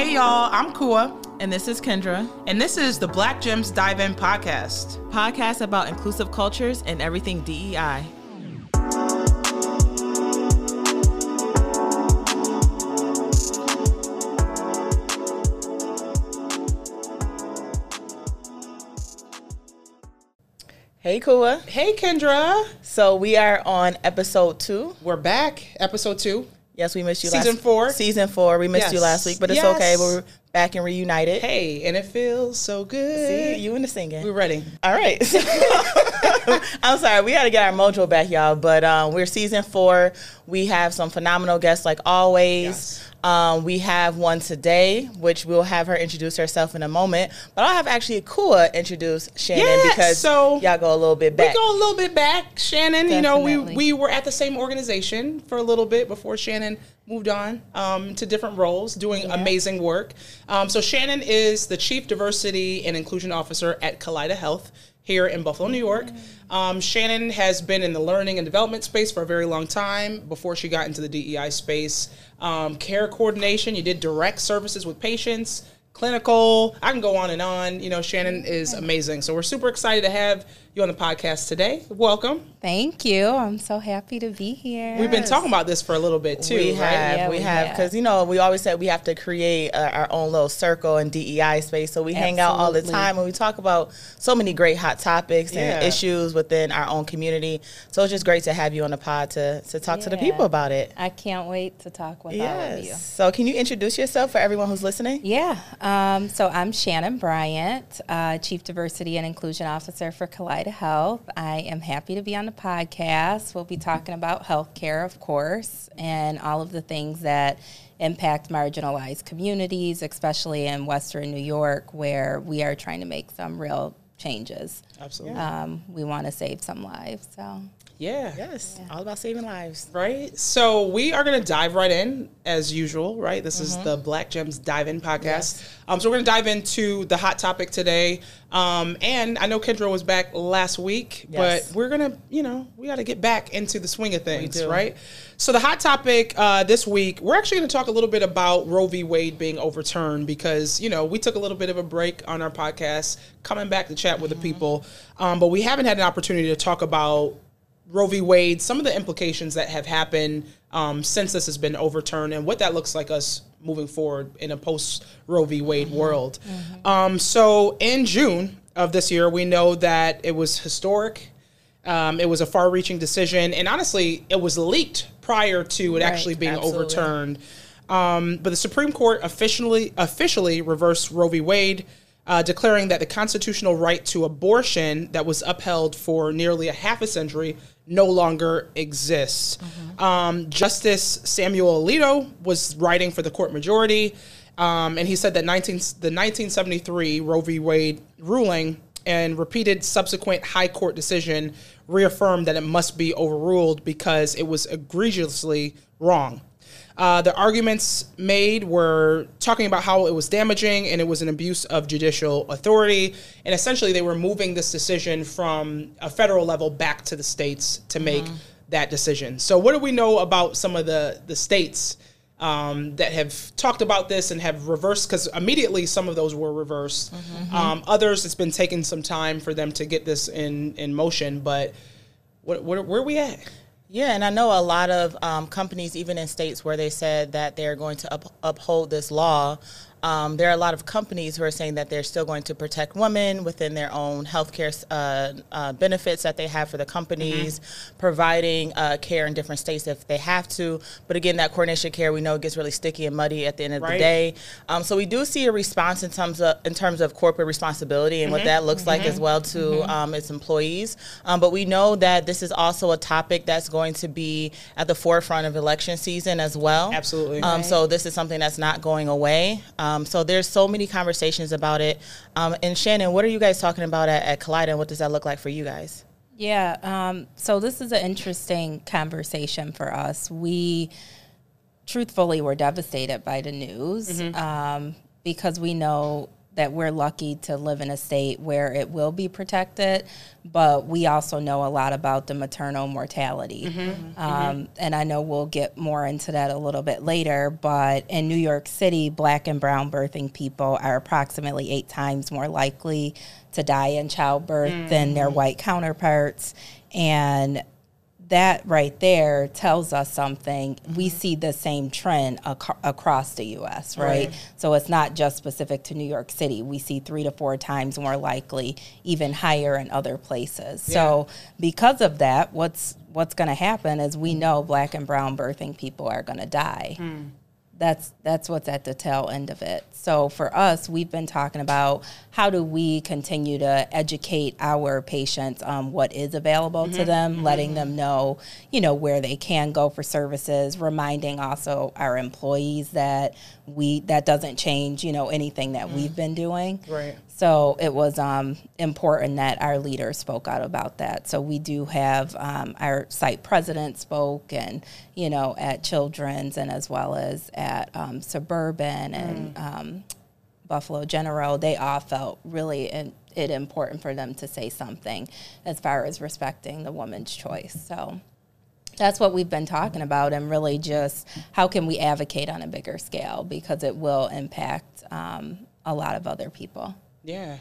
Hey y'all, I'm Kua, And this is Kendra, and this is the Black Gems Dive In podcast. podcast about inclusive cultures and everything DEI. Hey, Kua. Hey Kendra, So we are on episode two. we're back, episode two. Yes, we missed you last Season last four. Season four. We missed you last week, but it's Yes. okay. We're back and reunited. Hey, and it feels so good. See, you and the singing. We're ready. All right. I'm sorry. We got to get our mojo back, y'all. But um, we're season four. We have some phenomenal guests, like always. Yes. Um, we have one today, which we'll have her introduce herself in a moment. But I'll have actually Kua introduce Shannon Yeah, because so y'all go a little bit back. We go a little bit back, Shannon. You know, we we were at the same organization for a little bit before Shannon moved on um, to different roles, doing amazing work. Um, so Shannon is the Chief Diversity and Inclusion Officer at Kaleida Health here in Buffalo, New York. Um, Shannon has been in the learning and development space for a very long time before she got into the DEI space. Um, care coordination, you did direct services with patients clinical. I can go on and on. You know, Shannon is amazing. So we're super excited to have you on the podcast today. Welcome. Thank you. I'm so happy to be here. We've been talking about this for a little bit too, we right? have, Yeah, we, we have, have. because you know we always said we have to create uh, our own little circle and DEI space. So we hang out all the time and we talk about so many great hot topics Yeah. and issues within our own community. So it's just great to have you on the pod to to talk to the people about it. I can't wait to talk with all of you. Yes. So can you introduce yourself for everyone who's listening? Yeah. Um, so I'm Shannon Bryant, uh, Chief Diversity and Inclusion Officer for Kaleida Health. I am happy to be on the podcast. We'll be talking about healthcare, of course, and all of the things that impact marginalized communities, especially in Western New York, where we are trying to make some real changes. Absolutely. Um, we want to save some lives. So. Yeah. Yes. All about saving lives. Right. So we are going to dive right in as usual, right? This is Mm-hmm. the Black Gems Dive In podcast. Um, so we're going to dive into the hot topic today. Um, and I know Kendra was back last week, Yes. but we're going to, you know, we got to get back into the swing of things, right? So the hot topic uh, this week, we're actually going to talk a little bit about Roe v. Wade being overturned because, you know, we took a little bit of a break on our podcast, coming back to chat with Mm-hmm. the people. Um, but we haven't had an opportunity to talk about Roe v. Wade, some of the implications that have happened um, since this has been overturned, and what that looks like us moving forward in a post Roe v. Wade world. Um, so, in June of this year, we know that it was historic. Um, it was a far-reaching decision, and honestly, it was leaked prior to it actually being absolutely. overturned. Um, but the Supreme Court officially officially reversed Roe v. Wade, uh, declaring that the constitutional right to abortion that was upheld for nearly a half a century no longer exists. Um, Justice Samuel Alito was writing for the court majority, um, and he said that 19, the 1973 Roe v. Wade ruling and repeated subsequent high court decision reaffirmed that it must be overruled because it was egregiously wrong. Uh, the arguments made were talking about how it was damaging and it was an abuse of judicial authority. And essentially, they were moving this decision from a federal level back to the states to make that decision. So, what do we know about some of the, the states um, that have talked about this and have reversed? Because immediately some of those were reversed. Um, others, it's been taking some time for them to get this in, in motion. But what, what, where are we at? Yeah, and I know a lot of um, companies, even in states where they said that they're going to up, uphold this law, um, there are a lot of companies who are saying that they're still going to protect women within their own healthcare uh, uh, benefits that they have for the companies, providing uh, care in different states if they have to. But again, that coordination care we know gets really sticky and muddy at the end of Right. the day. Um, so we do see a response in terms of in terms of corporate responsibility and what that looks like as well to um, its employees. Um, but we know that this is also a topic that's going to be at the forefront of election season as well. Absolutely. Um, so this is something that's not going away. Um, so there's so many conversations about it. Um, and Shannon, what are you guys talking about at, at and what does that look like for you guys? Yeah, um, so this is an interesting conversation for us. We truthfully were devastated by the news um, because we know that we're lucky to live in a state where it will be protected, but we also know a lot about the maternal mortality. Mm-hmm. Um, and I know we'll get more into that a little bit later, but in New York City, black and brown birthing people are approximately eight times more likely to die in childbirth mm-hmm. than their white counterparts. And that right there tells us something. Mm-hmm. We see the same trend ac- across the U.S., right? right? So it's not just specific to New York City. We see three to four times more likely, even higher in other places. Yeah. So because of that, what's what's going to happen is we know Black and Brown birthing people are going to die. Mm that's that's what's at the tail end of it. So for us, we've been talking about how do we continue to educate our patients on what is available mm-hmm. to them, mm-hmm. letting them know, you know, where they can go for services, reminding also our employees that we that doesn't change, you know, anything that mm. we've been doing. Right. So it was um, important that our leaders spoke out about that. So we do have um, our site president spoke, and you know, at Children's and as well as at um, Suburban and mm. Um, Buffalo General, they all felt really in, it important for them to say something as far as respecting the woman's choice. So that's what we've been talking about and really just how can we advocate on a bigger scale because it will impact um, a lot of other people yeah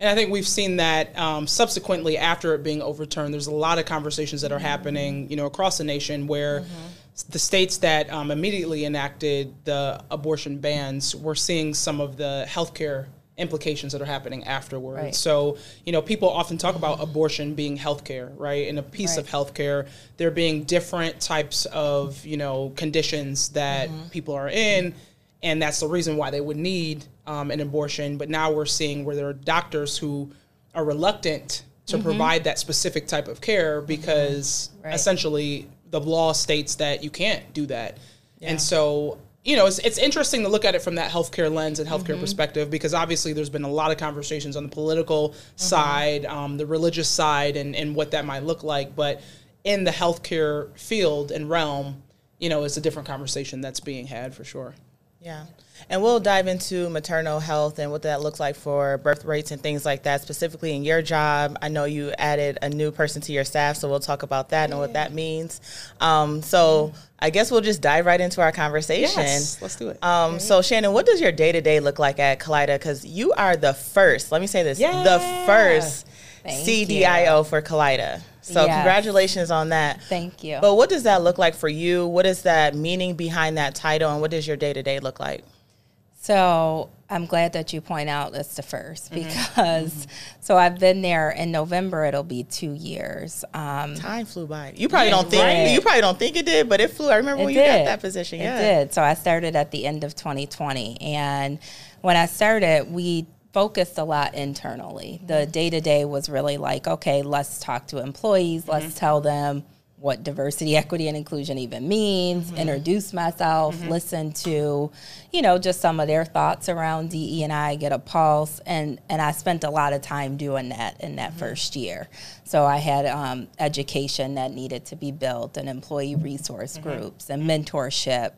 and I think we've seen that um, subsequently after it being overturned. There's a lot of conversations that are happening, you know, across the nation where mm-hmm. the states that um, immediately enacted the abortion bans were seeing some of the healthcare implications that are happening afterwards. Right. So, you know, people often talk about abortion being healthcare, right? And a piece right. of healthcare, there being different types of, you know, conditions that mm-hmm. people are in. And that's the reason why they would need um, an abortion. But now we're seeing where there are doctors who are reluctant to mm-hmm. provide that specific type of care because mm-hmm. right. essentially the law states that you can't do that. Yeah. And so you know, it's, it's interesting to look at it from that healthcare lens and healthcare mm-hmm. perspective because obviously there's been a lot of conversations on the political mm-hmm. side, um, the religious side, and, and what that might look like. But in the healthcare field and realm, you know, it's a different conversation that's being had for sure. Yeah. And we'll dive into maternal health and what that looks like for birth rates and things like that, specifically in your job. I know you added a new person to your staff, so we'll talk about that and what that means. Um, so I guess we'll just dive right into our conversation. Yes, let's do it. Um. So, Shannon, what does your day to day look like at Kaleida? Because you are the first, let me say this, yeah. the first Thank CDIO you. for Kaleida. So yes. congratulations on that. Thank you. But what does that look like for you? What is that meaning behind that title and what does your day to day look like? So I'm glad that you point out it's the 1st mm-hmm. because mm-hmm. so I've been there in November. It'll be two years. Um, Time flew by. You probably don't think right. you probably don't think it did, but it flew. I remember it when did. you got that position. Yeah. It did. So I started at the end of 2020, and when I started, we focused a lot internally. The day to day was really like, okay, let's talk to employees. Mm-hmm. Let's tell them what diversity, equity, and inclusion even means, mm-hmm. introduce myself, mm-hmm. listen to, you know, just some of their thoughts around DE and I, get a pulse, and and I spent a lot of time doing that in that mm-hmm. first year. So I had um, education that needed to be built, and employee resource mm-hmm. groups, and mentorship,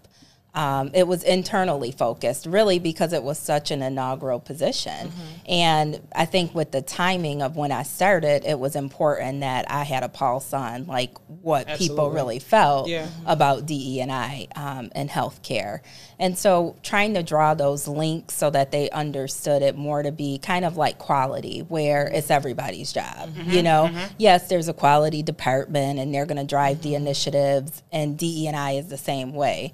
um, it was internally focused, really, because it was such an inaugural position. Mm-hmm. And I think with the timing of when I started, it was important that I had a pulse on like what Absolutely. people really felt yeah. about DE and I um, and healthcare. And so trying to draw those links so that they understood it more to be kind of like quality, where it's everybody's job. Mm-hmm. You know, mm-hmm. yes, there's a quality department and they're going to drive the initiatives, and DE and I is the same way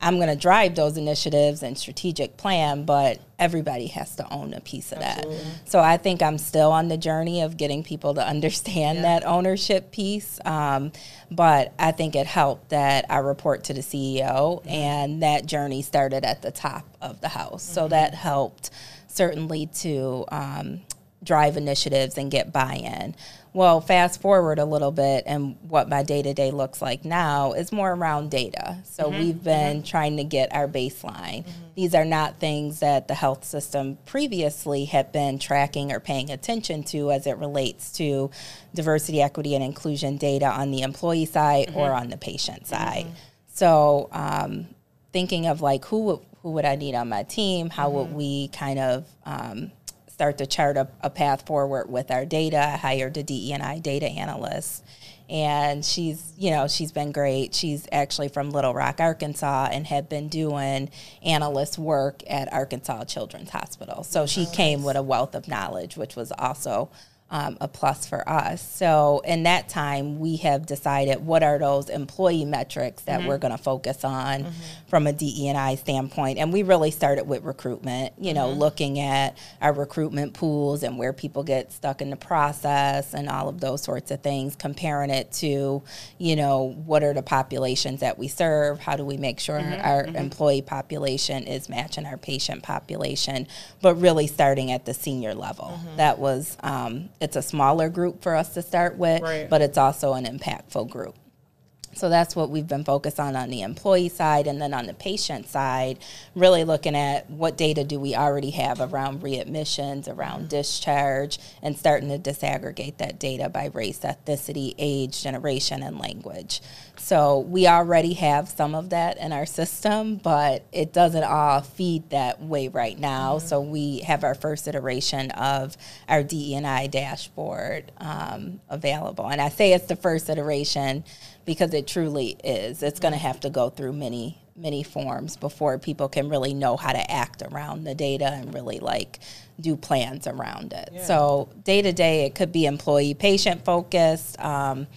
I'm going to drive those initiatives and strategic plan, but everybody has to own a piece of Absolutely. that. So I think I'm still on the journey of getting people to understand yeah. that ownership piece. Um, but I think it helped that I report to the CEO, mm-hmm. and that journey started at the top of the house. Mm-hmm. So that helped certainly to um, drive initiatives and get buy in. Well, fast forward a little bit, and what my day to day looks like now is more around data. So mm-hmm. we've been mm-hmm. trying to get our baseline. Mm-hmm. These are not things that the health system previously had been tracking or paying attention to as it relates to diversity, equity, and inclusion data on the employee side or mm-hmm. on the patient side. Mm-hmm. So, um, thinking of like who who would I need on my team? How would we kind of um, start to chart a, a path forward with our data? I hired a DE&I data analyst. And she's you know she's been great. She's actually from little rock arkansas and had been doing analyst work at arkansas children's hospital. So she came with a wealth of knowledge which was also um, a plus for us. So in that time, we have decided what are those employee metrics that mm-hmm. we're going to focus on mm-hmm. from a DE&I standpoint. And we really started with recruitment, you know, mm-hmm. looking at our recruitment pools and where people get stuck in the process and all of those sorts of things, comparing it to, you know, what are the populations that we serve? How do we make sure mm-hmm. our mm-hmm. employee population is matching our patient population? But really starting at the senior level. Mm-hmm. That was um, it's a smaller group for us to start with, right. but it's also an impactful group. So that's what we've been focused on on the employee side. And then on the patient side, really looking at what data do we already have around readmissions, around discharge, and starting to disaggregate that data by race, ethnicity, age, generation, and language. So we already have some of that in our system, but it doesn't all feed that way right now. Mm-hmm. So we have our first iteration of our DE&I dashboard um, available. And I say it's the first iteration because it truly is. It's going to have to go through many many forms before people can really know how to act around the data and really like do plans around it. Yeah. So day to day, it could be employee patient focused. Um,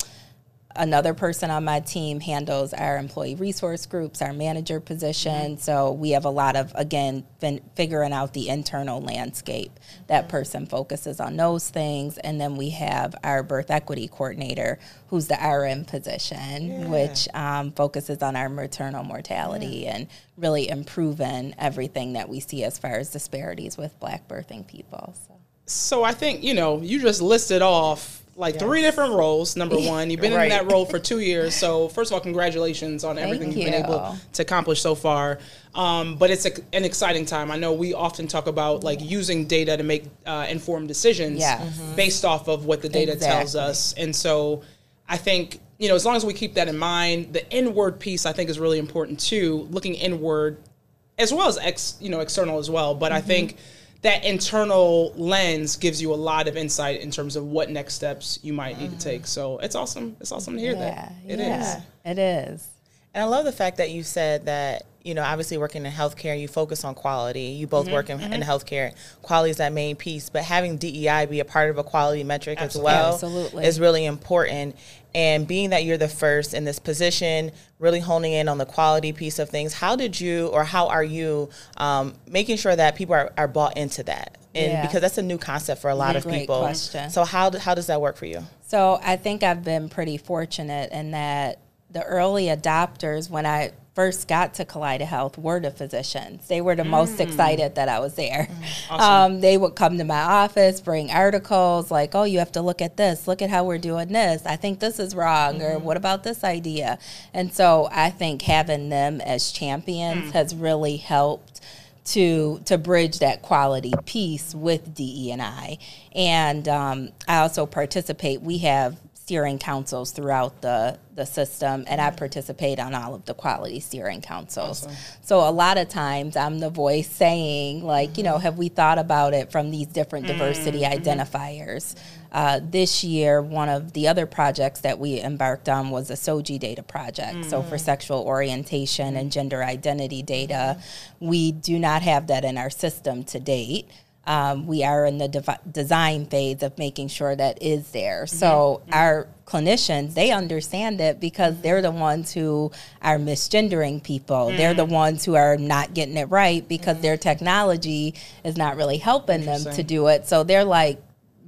another person on my team handles our employee resource groups, our manager position. Mm-hmm. So we have a lot of, again, fin- figuring out the internal landscape. That mm-hmm. person focuses on those things. And then we have our birth equity coordinator, who's the RN position, yeah. which um, focuses on our maternal mortality yeah. and really improving everything that we see as far as disparities with black birthing people. So. so I think, you know, you just listed off like yes. three different roles. Number one, you've been right. in that role for two years. So first of all, congratulations on everything Thank you've you. been able to accomplish so far. Um, but it's a, an exciting time. I know we often talk about like using data to make uh, informed decisions yes. mm-hmm. based off of what the data exactly. tells us. And so I think you know as long as we keep that in mind, the inward piece I think is really important too. Looking inward as well as ex you know external as well. But mm-hmm. I think that internal lens gives you a lot of insight in terms of what next steps you might need to take. Mm-hmm. So it's awesome. It's awesome to hear yeah, that. It yeah, is. It is. And I love the fact that you said that, you know, obviously working in healthcare, you focus on quality. You both mm-hmm, work in, mm-hmm. in, healthcare. Quality is that main piece, but having DEI be a part of a quality metric Absolutely. as well Absolutely. is really important. And being that you're the first in this position, really honing in on the quality piece of things, how did you or how are you um, making sure that people are, are bought into that? And yeah. because that's a new concept for a lot of Great people. Question. So how how does that work for you? So I think I've been pretty fortunate in that the early adopters when I first got to Kaleida Health were the physicians. They were the mm. most excited that I was there. Mm. Awesome. Um, they would come to my office, bring articles like, oh, you have to look at this. Look at how we're doing this. I think this is wrong. Mm-hmm. Or what about this idea? And so I think having them as champions mm. has really helped to to bridge that quality piece with DE and I. And um, I also participate. We have steering councils throughout the, the system, and I participate on all of the quality steering councils. Awesome. So a lot of times I'm the voice saying, like, mm-hmm. you know, have we thought about it from these different mm-hmm. diversity mm-hmm. identifiers? Uh, this year, one of the other projects that we embarked on was a SOGI data project. Mm-hmm. So for mm-hmm. sexual orientation and gender identity data, mm-hmm. we do not have that in our system to date. Um, we are in the design phase of making sure that is there. Mm-hmm. So mm-hmm. our clinicians, they understand it because they're the ones who are misgendering people. Mm-hmm. They're the ones who are not getting it right because mm-hmm. their technology is not really helping them to do it. So they're like,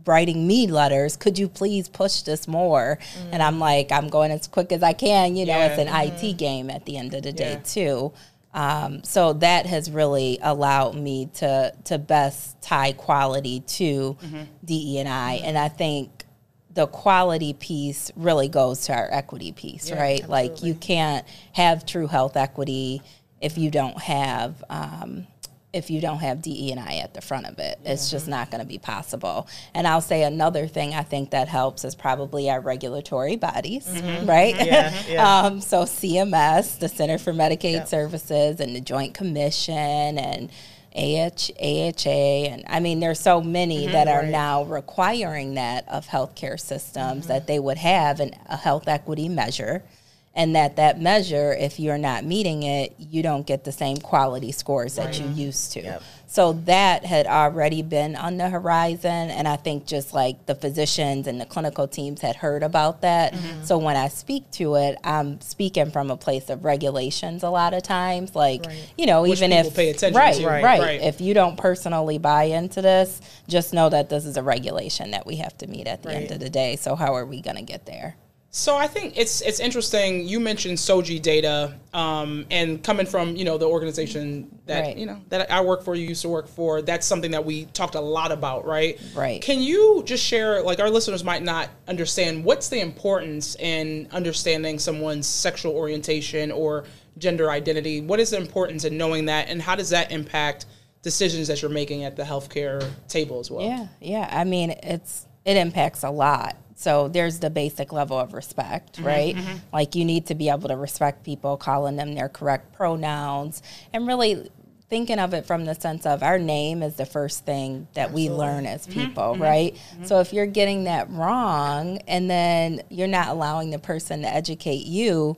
writing me letters could you please push this more and i'm like i'm going as quick as i can you know yeah. it's an it game at the end of the day too um, so that has really allowed me to to best tie quality to mm-hmm. DE and I, and I think the quality piece really goes to our equity piece, yeah, right? Absolutely. Like you can't have true health equity if you don't have um, if you don't have DE and I at the front of it. It's just not going to be possible. And I'll say another thing I think that helps is probably our regulatory bodies, right? Yeah, yeah. um, so CMS, the Center for Medicaid Services, and the Joint Commission, and AH, AHA, and I mean, there's so many that are now requiring that of healthcare systems that they would have an, a health equity measure and that that measure if you're not meeting it you don't get the same quality scores that you used to. Yep. so that had already been on the horizon and i think just like the physicians and the clinical teams had heard about that. Mm-hmm. So when i speak to it i'm speaking from a place of regulations a lot of times like you know Which even if pay attention right, to. right. Right, right. if you don't personally buy into this just know that this is a regulation that we have to meet at the end of the day. So how are we going to get there So I think it's it's interesting. You mentioned SOGI data, um, and coming from you know the organization that Right. you know that I work for, you used to work for. That's something that we talked a lot about, right? Right. Can you just share, like our listeners might not understand, what's the importance in understanding someone's sexual orientation or gender identity? What is the importance in knowing that, and how does that impact decisions that you're making at the healthcare table as well? Yeah, yeah. I mean, it's it impacts a lot. So there's the basic level of respect, mm-hmm, right? Mm-hmm. Like you need to be able to respect people, calling them their correct pronouns, and really thinking of it from the sense of our name is the first thing that we learn as mm-hmm, people, right? So if you're getting that wrong and then you're not allowing the person to educate you,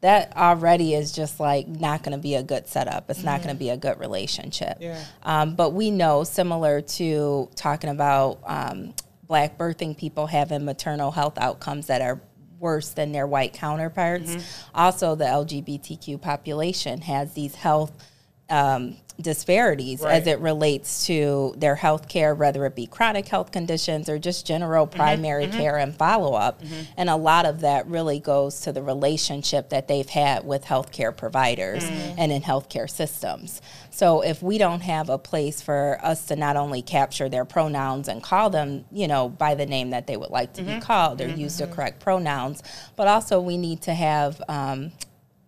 that already is just like not going to be a good setup. It's not going to be a good relationship. Yeah. Um, but we know, similar to talking about um, black birthing people having maternal health outcomes that are worse than their white counterparts, mm-hmm. also the LGBTQ population has these health um, disparities Right. as it relates to their health care, whether it be chronic health conditions or just general mm-hmm. primary mm-hmm. care and follow up. Mm-hmm. And a lot of that really goes to the relationship that they've had with healthcare providers and in healthcare systems. So if we don't have a place for us to not only capture their pronouns and call them, you know, by the name that they would like to be called or use the correct pronouns, but also we need to have um,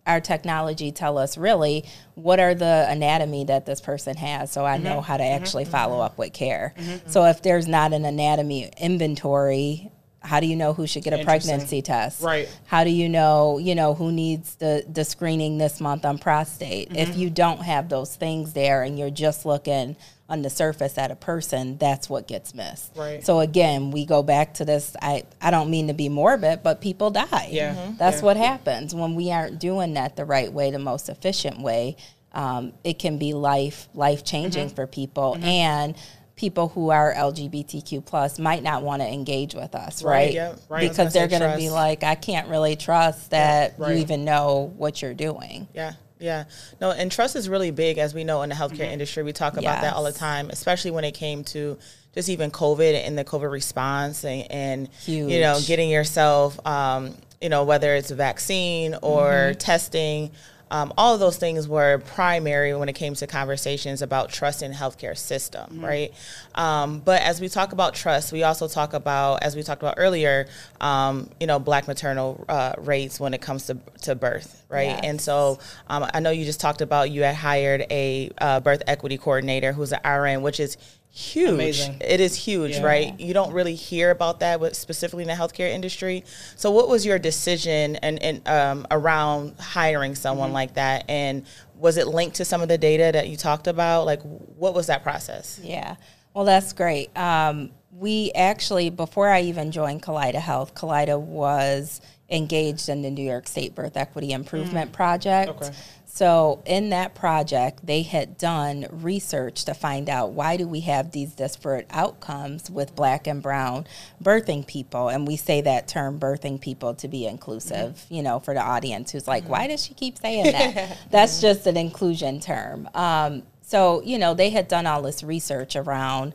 our technology tell us really what are the anatomy that this person has so I know mm-hmm. how to mm-hmm. actually mm-hmm. follow up with care. So if there's not an anatomy inventory, how do you know who should get a pregnancy test? Right. How do you know, you know, who needs the the screening this month on prostate? Mm-hmm. If you don't have those things there and you're just looking on the surface at a person, that's what gets missed. Right. So again, we go back to this I I don't mean to be morbid, but people die. Yeah. Mhm. That's Yeah. what happens when we aren't doing that the right way, the most efficient way. Um, it can be life life changing Mm-hmm. for people and people who are LGBTQ plus might not want to engage with us, Right, right? yep, right. Because gonna they're going to be like, I can't really trust that right. you even know what you're doing. Yeah, yeah. No, and trust is really big, as we know in the healthcare industry. We talk about that all the time, especially when it came to just even COVID and the COVID response and, and you know, getting yourself, um, you know, whether it's a vaccine or testing. Um, all of those things were primary when it came to conversations about trust in healthcare system, right? Um, but as we talk about trust, we also talk about, as we talked about earlier, um, you know, black maternal uh, rates when it comes to to birth, right? Yes. And so um, I know you just talked about you had hired a uh, birth equity coordinator who's an RN, which is huge. Amazing. It is huge, Yeah. right? You don't really hear about that, with, specifically in the healthcare industry. So, what was your decision and, and um, around hiring someone Mm-hmm. like that? And was it linked to some of the data that you talked about? Like, what was that process? Yeah. Well, that's great. Um, we actually, before I even joined Kaleida Health, Kaleida was engaged in the New York State Birth Equity Improvement Project. Okay. So in that project, they had done research to find out why do we have these disparate outcomes with black and brown birthing people, and we say that term birthing people to be inclusive, mm-hmm. you know, for the audience who's like, mm-hmm. why does she keep saying that? That's mm-hmm. just an inclusion term. Um, so you know, they had done all this research around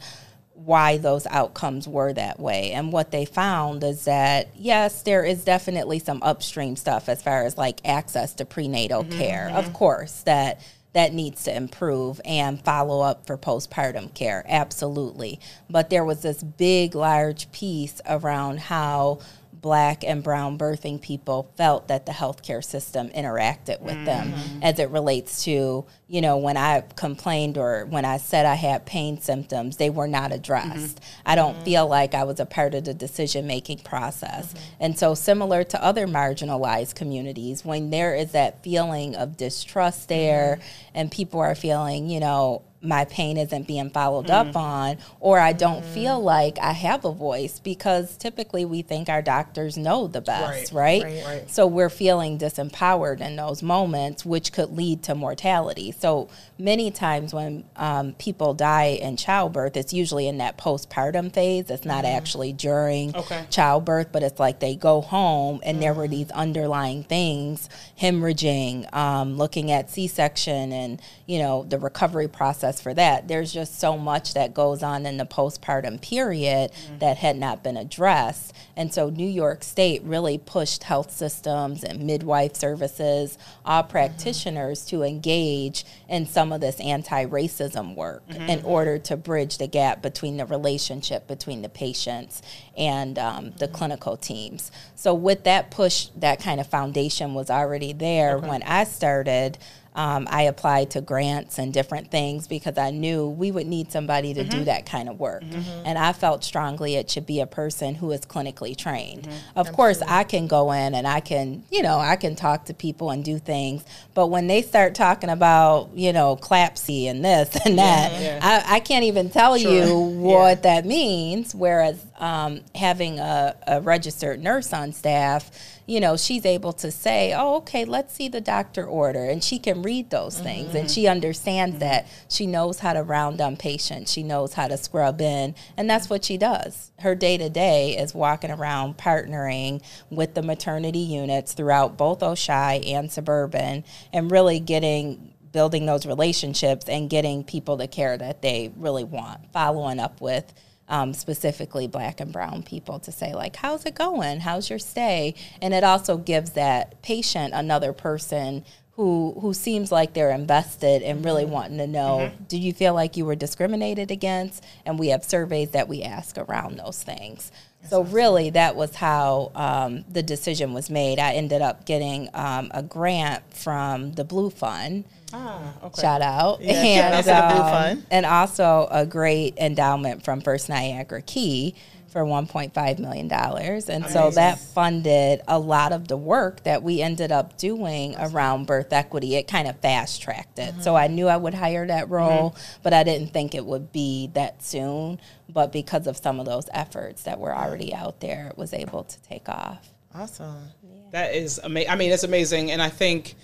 why those outcomes were that way. And what they found is that, yes, there is definitely some upstream stuff as far as like access to prenatal mm-hmm, care. Mm-hmm. Of course, that that needs to improve and follow up for postpartum care. Absolutely. But there was this big, large piece around how black and brown birthing people felt that the healthcare system interacted with them mm-hmm. as it relates to, you know, when I complained or when I said I had pain symptoms, they were not addressed. Mm-hmm. I don't mm-hmm. feel like I was a part of the decision making process. And so, similar to other marginalized communities, when there is that feeling of distrust there and people are feeling, you know, my pain isn't being followed up on, or I don't feel like I have a voice because typically we think our doctors know the best, right? Right. Right. So we're feeling disempowered in those moments, which could lead to mortality. So many times when um, people die in childbirth, it's usually in that postpartum phase. It's not actually during Okay. childbirth, but it's like they go home and there were these underlying things, hemorrhaging, um, looking at C-section, and you know the recovery process for that. There's just so much that goes on in the postpartum period mm-hmm. that had not been addressed, and so New York State really pushed health systems and midwife services, all mm-hmm. practitioners, to engage in some of this anti-racism work mm-hmm. in order to bridge the gap between the relationship between the patients and um, the clinical teams. So with that push, that kind of foundation was already there when I started. Um, I applied to grants and different things because I knew we would need somebody to do mm-hmm. that kind of work. Mm-hmm. And I felt strongly it should be a person who is clinically trained. Mm-hmm. Of course, I can go in and I can, you know, I can talk to people and do things. But when they start talking about, you know, CLAPSy and this and that, Yeah. I, I can't even tell you what that means. Whereas um, having a, a registered nurse on staff, you know, she's able to say, oh, okay, let's see the doctor order. And she can read those things and she understands that. She knows how to round on patients, she knows how to scrub in. And that's what she does. Her day to day is walking around partnering with the maternity units throughout both Oishei and Suburban and really getting building those relationships and getting people the care that they really want, following up with um, specifically black and brown people to say like how's it going? How's your stay? And it also gives that patient another person who who seems like they're invested and really wanting to know do you feel like you were discriminated against? And we have surveys that we ask around those things. So really that was how um, the decision was made. I ended up getting um, a grant from the blue fund Ah, okay. shout out. Yeah, shout out to the Blue um. And also a great endowment from First Niagara Key for $1.5 million. And so that funded a lot of the work that we ended up doing around birth equity. It kind of fast tracked it. So I knew I would hire that role, but I didn't think it would be that soon. But because of some of those efforts that were already out there, it was able to take off. Awesome. That is amazing. I mean, it's amazing. And I think,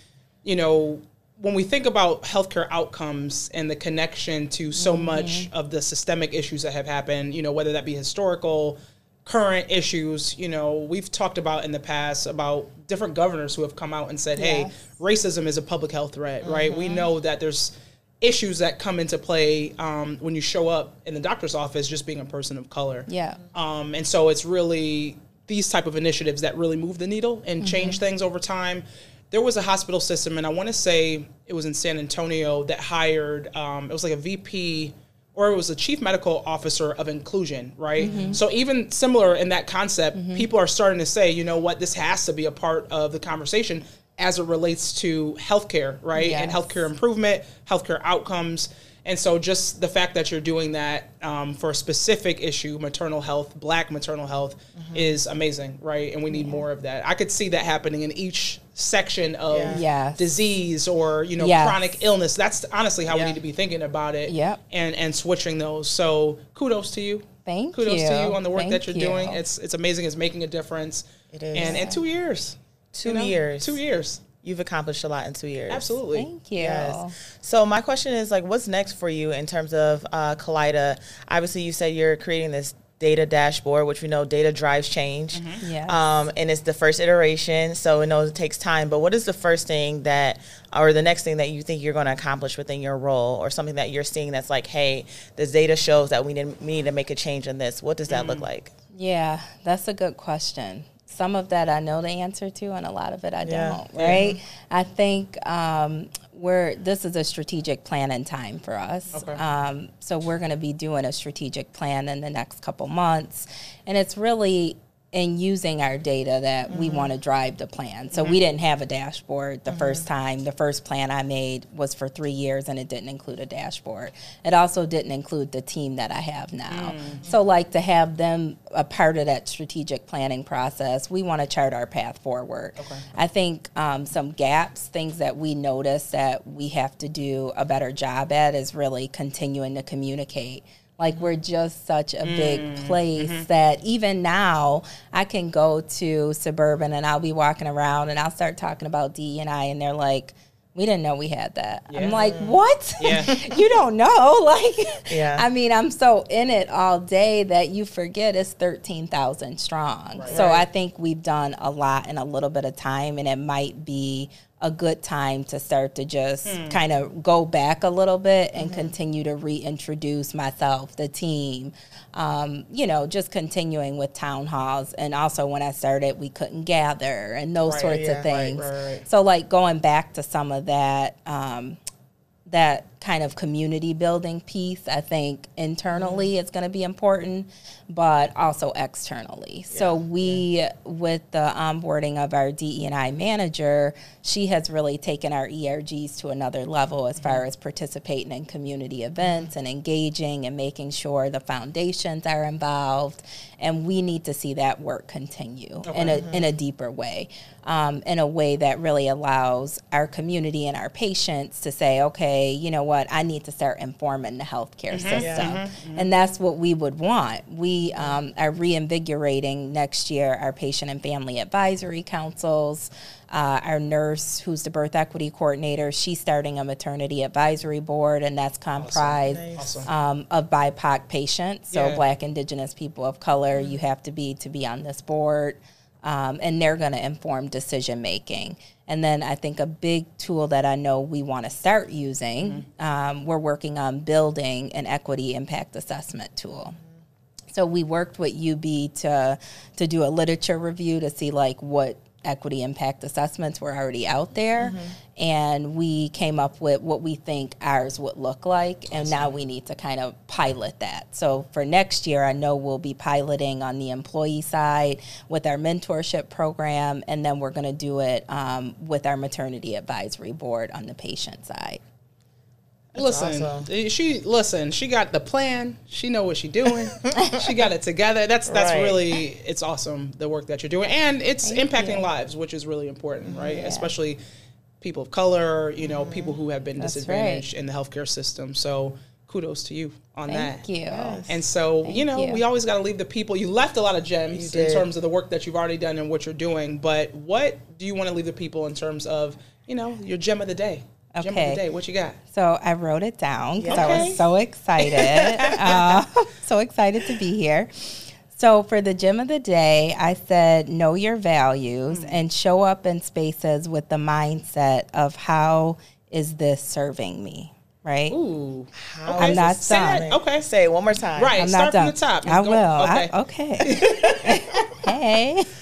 you know, when we think about healthcare outcomes and the connection to so much of the systemic issues that have happened, you know, whether that be historical, current issues, you know, we've talked about in the past about different governors who have come out and said, hey, racism is a public health threat, right? We know that there's issues that come into play um, when you show up in the doctor's office just being a person of color. Yeah. Um, and so it's really these type of initiatives that really move the needle and change things over time. There was a hospital system, and I want to say it was in San Antonio that hired. Um, it was like a VP or it was a chief medical officer of inclusion, right? So even similar in that concept, people are starting to say, you know what, this has to be a part of the conversation as it relates to healthcare, right? And healthcare improvement, healthcare outcomes. And so, just the fact that you're doing that um, for a specific issue, maternal health, black maternal health, is amazing, right? And we need more of that. I could see that happening in each section of Yeah. Yes. disease or you know Yes. chronic illness. That's honestly how Yeah. we need to be thinking about it. Yep. And and switching those. So kudos to you. Thank kudos you. to you on the work that you're doing. It's it's amazing. It's making a difference. It is. And in two years. Two you know? years. Two years. You've accomplished a lot in two years. Absolutely. Thank you. Yes. So my question is like, what's next for you in terms of uh, Kaleida? Obviously, you said you're creating this data dashboard, which we know data drives change. Yes. Um, and it's the first iteration, so we know it takes time. But what is the first thing that, or the next thing that you think you're going to accomplish within your role, or something that you're seeing that's like, hey, this data shows that we need, we need to make a change in this. What does that look like? Yeah, that's a good question. Some of that I know the answer to, and a lot of it I Yeah. don't. Right? I think um, we're this is a strategic plan in time for us. Okay. Um, so we're going to be doing a strategic plan in the next couple months, and it's really and using our data that we mm-hmm. want to drive the plan. So we mm-hmm. didn't have a dashboard the mm-hmm. first time. The first plan I made was for three years and it didn't include a dashboard. It also didn't include the team that I have now. So, like to have them a part of that strategic planning process, we want to chart our path forward. I think um, some gaps, things that we notice that we have to do a better job at, is really continuing to communicate. Like we're just such a big mm, mm-hmm. place that even now I can go to suburban and I'll be walking around and I'll start talking about D and I and they're like, we didn't know we had that. I'm like, mm. what? Yeah. you don't know? Like, Yeah. I mean, I'm so in it all day that you forget it's 13,000 strong. So I think we've done a lot in a little bit of time, and it might be a good time to start to just kind of go back a little bit and continue to reintroduce myself, the team. Um, you know, just continuing with town halls. And also, when I started, we couldn't gather and those Right, sorts yeah, of things. right, right. So, like going back to some of that, um, that kind of community building piece, I think internally mm-hmm. it's going to be important, but also externally. so we, with the onboarding of our DE and I manager, she has really taken our ERGs to another level as mm-hmm. far as participating in community events and engaging and making sure the foundations are involved. And we need to see that work continue in a mm-hmm. in a deeper way, um, in a way that really allows our community and our patients to say, okay, you know what, I need to start informing the healthcare system, and that's what we would want. We um, are reinvigorating next year our patient and family advisory councils. Uh, our nurse, who's the birth equity coordinator, she's starting a maternity advisory board, and that's comprised Awesome. um, of BIPOC patients, so Yeah. Black, Indigenous people of color. You have to be to be on this board, um, and they're going to inform decision making. And then I think a big tool that I know we want to start using, um, we're working on building an equity impact assessment tool. So we worked with UB to to do a literature review to see like what equity impact assessments were already out there and we came up with what we think ours would look like and now we need to kind of pilot that. So for next year I know we'll be piloting on the employee side with our mentorship program and then we're going to do it um, with our maternity advisory board on the patient side. Listen, awesome. eh, she listen. She got the plan. She know what she doing. she got it together. That's that's Right. really it's awesome the work that you're doing, and it's Thank impacting you. lives, which is really important, right? Yeah. Especially people of color. You know, people who have been That's disadvantaged in the healthcare system. So kudos to you on that. Thank that. you. And so, you know, you. we always got to leave the people. You left a lot of gems in terms of the work that you've already done and what you're doing. But what do you want to leave the people in terms of, you know, your gem of the day? Gem of Okay. the day. What you got? So I wrote it down because I was so excited. uh, so excited to be here. So for the gym of the day, I said know your values Mm. and show up in spaces with the mindset of how is this serving me, right? Ooh. How I'm not this done. sounding? Okay. Say it one more time. Right. I'm Start not from done. the top. I will. Okay. I, okay. hey.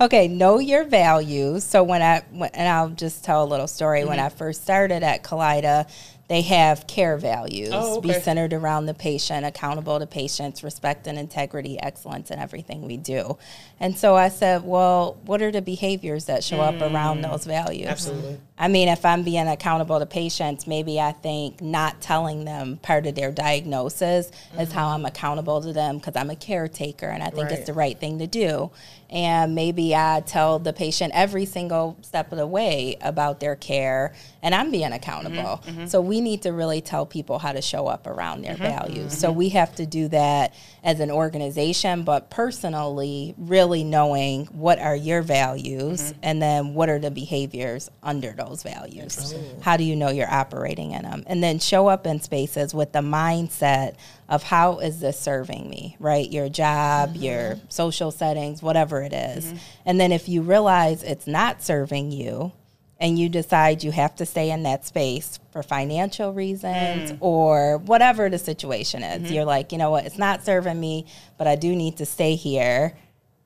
Okay. Know your values. So when I when, and I'll just tell a little story. When Mm-hmm. I first started at Kaleida, they have care values. Oh, Be centered around the patient, accountable to patients, respect and integrity, excellence in everything we do. And so I said, well, what are the behaviors that show up around those values? Mm. Absolutely. I mean, if I'm being accountable to patients, maybe I think not telling them part of their diagnosis is how I'm accountable to them because I'm a caretaker and I think Right. it's the right thing to do. And maybe I tell the patient every single step of the way about their care and I'm being accountable. Mm-hmm. Mm-hmm. So we need to really tell people how to show up around their mm-hmm. values. So we have to do that as an organization, but personally, really knowing what are your values and then what are the behaviors under those values. How do you know you're operating in them? And then show up in spaces with the mindset of how is this serving me, right? Your job, mm-hmm. your social settings, whatever it is. And then if you realize it's not serving you, and you decide you have to stay in that space for financial reasons mm. or whatever the situation is, mm-hmm. you're like, you know what, it's not serving me, but I do need to stay here.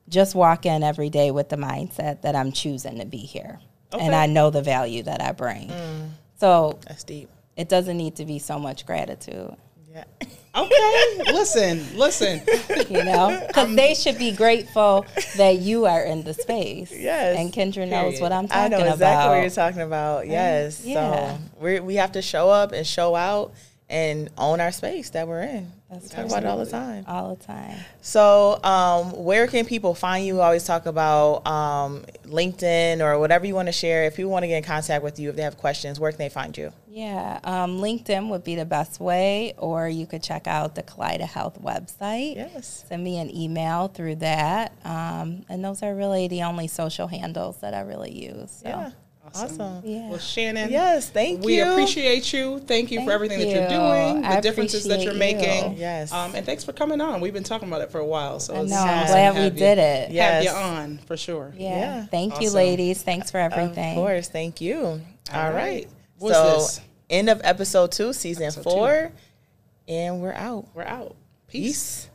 Just walk in every day with the mindset that I'm choosing to be here. And I know the value that I bring. Mm. So That's deep. it doesn't need to be so much gratitude. Yeah. Okay, listen, listen. you know, because they should be grateful that you are in the space. Yes. And Kendra knows Period. what I'm talking about. I know exactly about. what you're talking about. Yes. yeah. So we we have to show up and show out and own our space that we're in. That's we talk about it all the time. All the time. So, um, where can people find you? We always talk about um, LinkedIn or whatever you want to share. If people want to get in contact with you, if they have questions, where can they find you? Yeah, um, LinkedIn would be the best way, or you could check out the Kaleida Health website. Yes. Send me an email through that. Um, and those are really the only social handles that I really use. So. Yeah. Awesome. Yeah. Well, Shannon. Yes, thank we you. We appreciate you. Thank you Thank for everything that you. you're doing, the I differences that you're making. you. Yes. Um, and thanks for coming on. We've been talking about it for a while, so I it's know. I'm glad we have did you, it. Yeah. Have you Yes. on for sure. Yeah. Yeah. Thank you, ladies. Thanks for everything. Of course. Thank you. All All right. right. What's so, this? end of episode two, season Episode two. four, and we're out. We're out. Peace. Peace.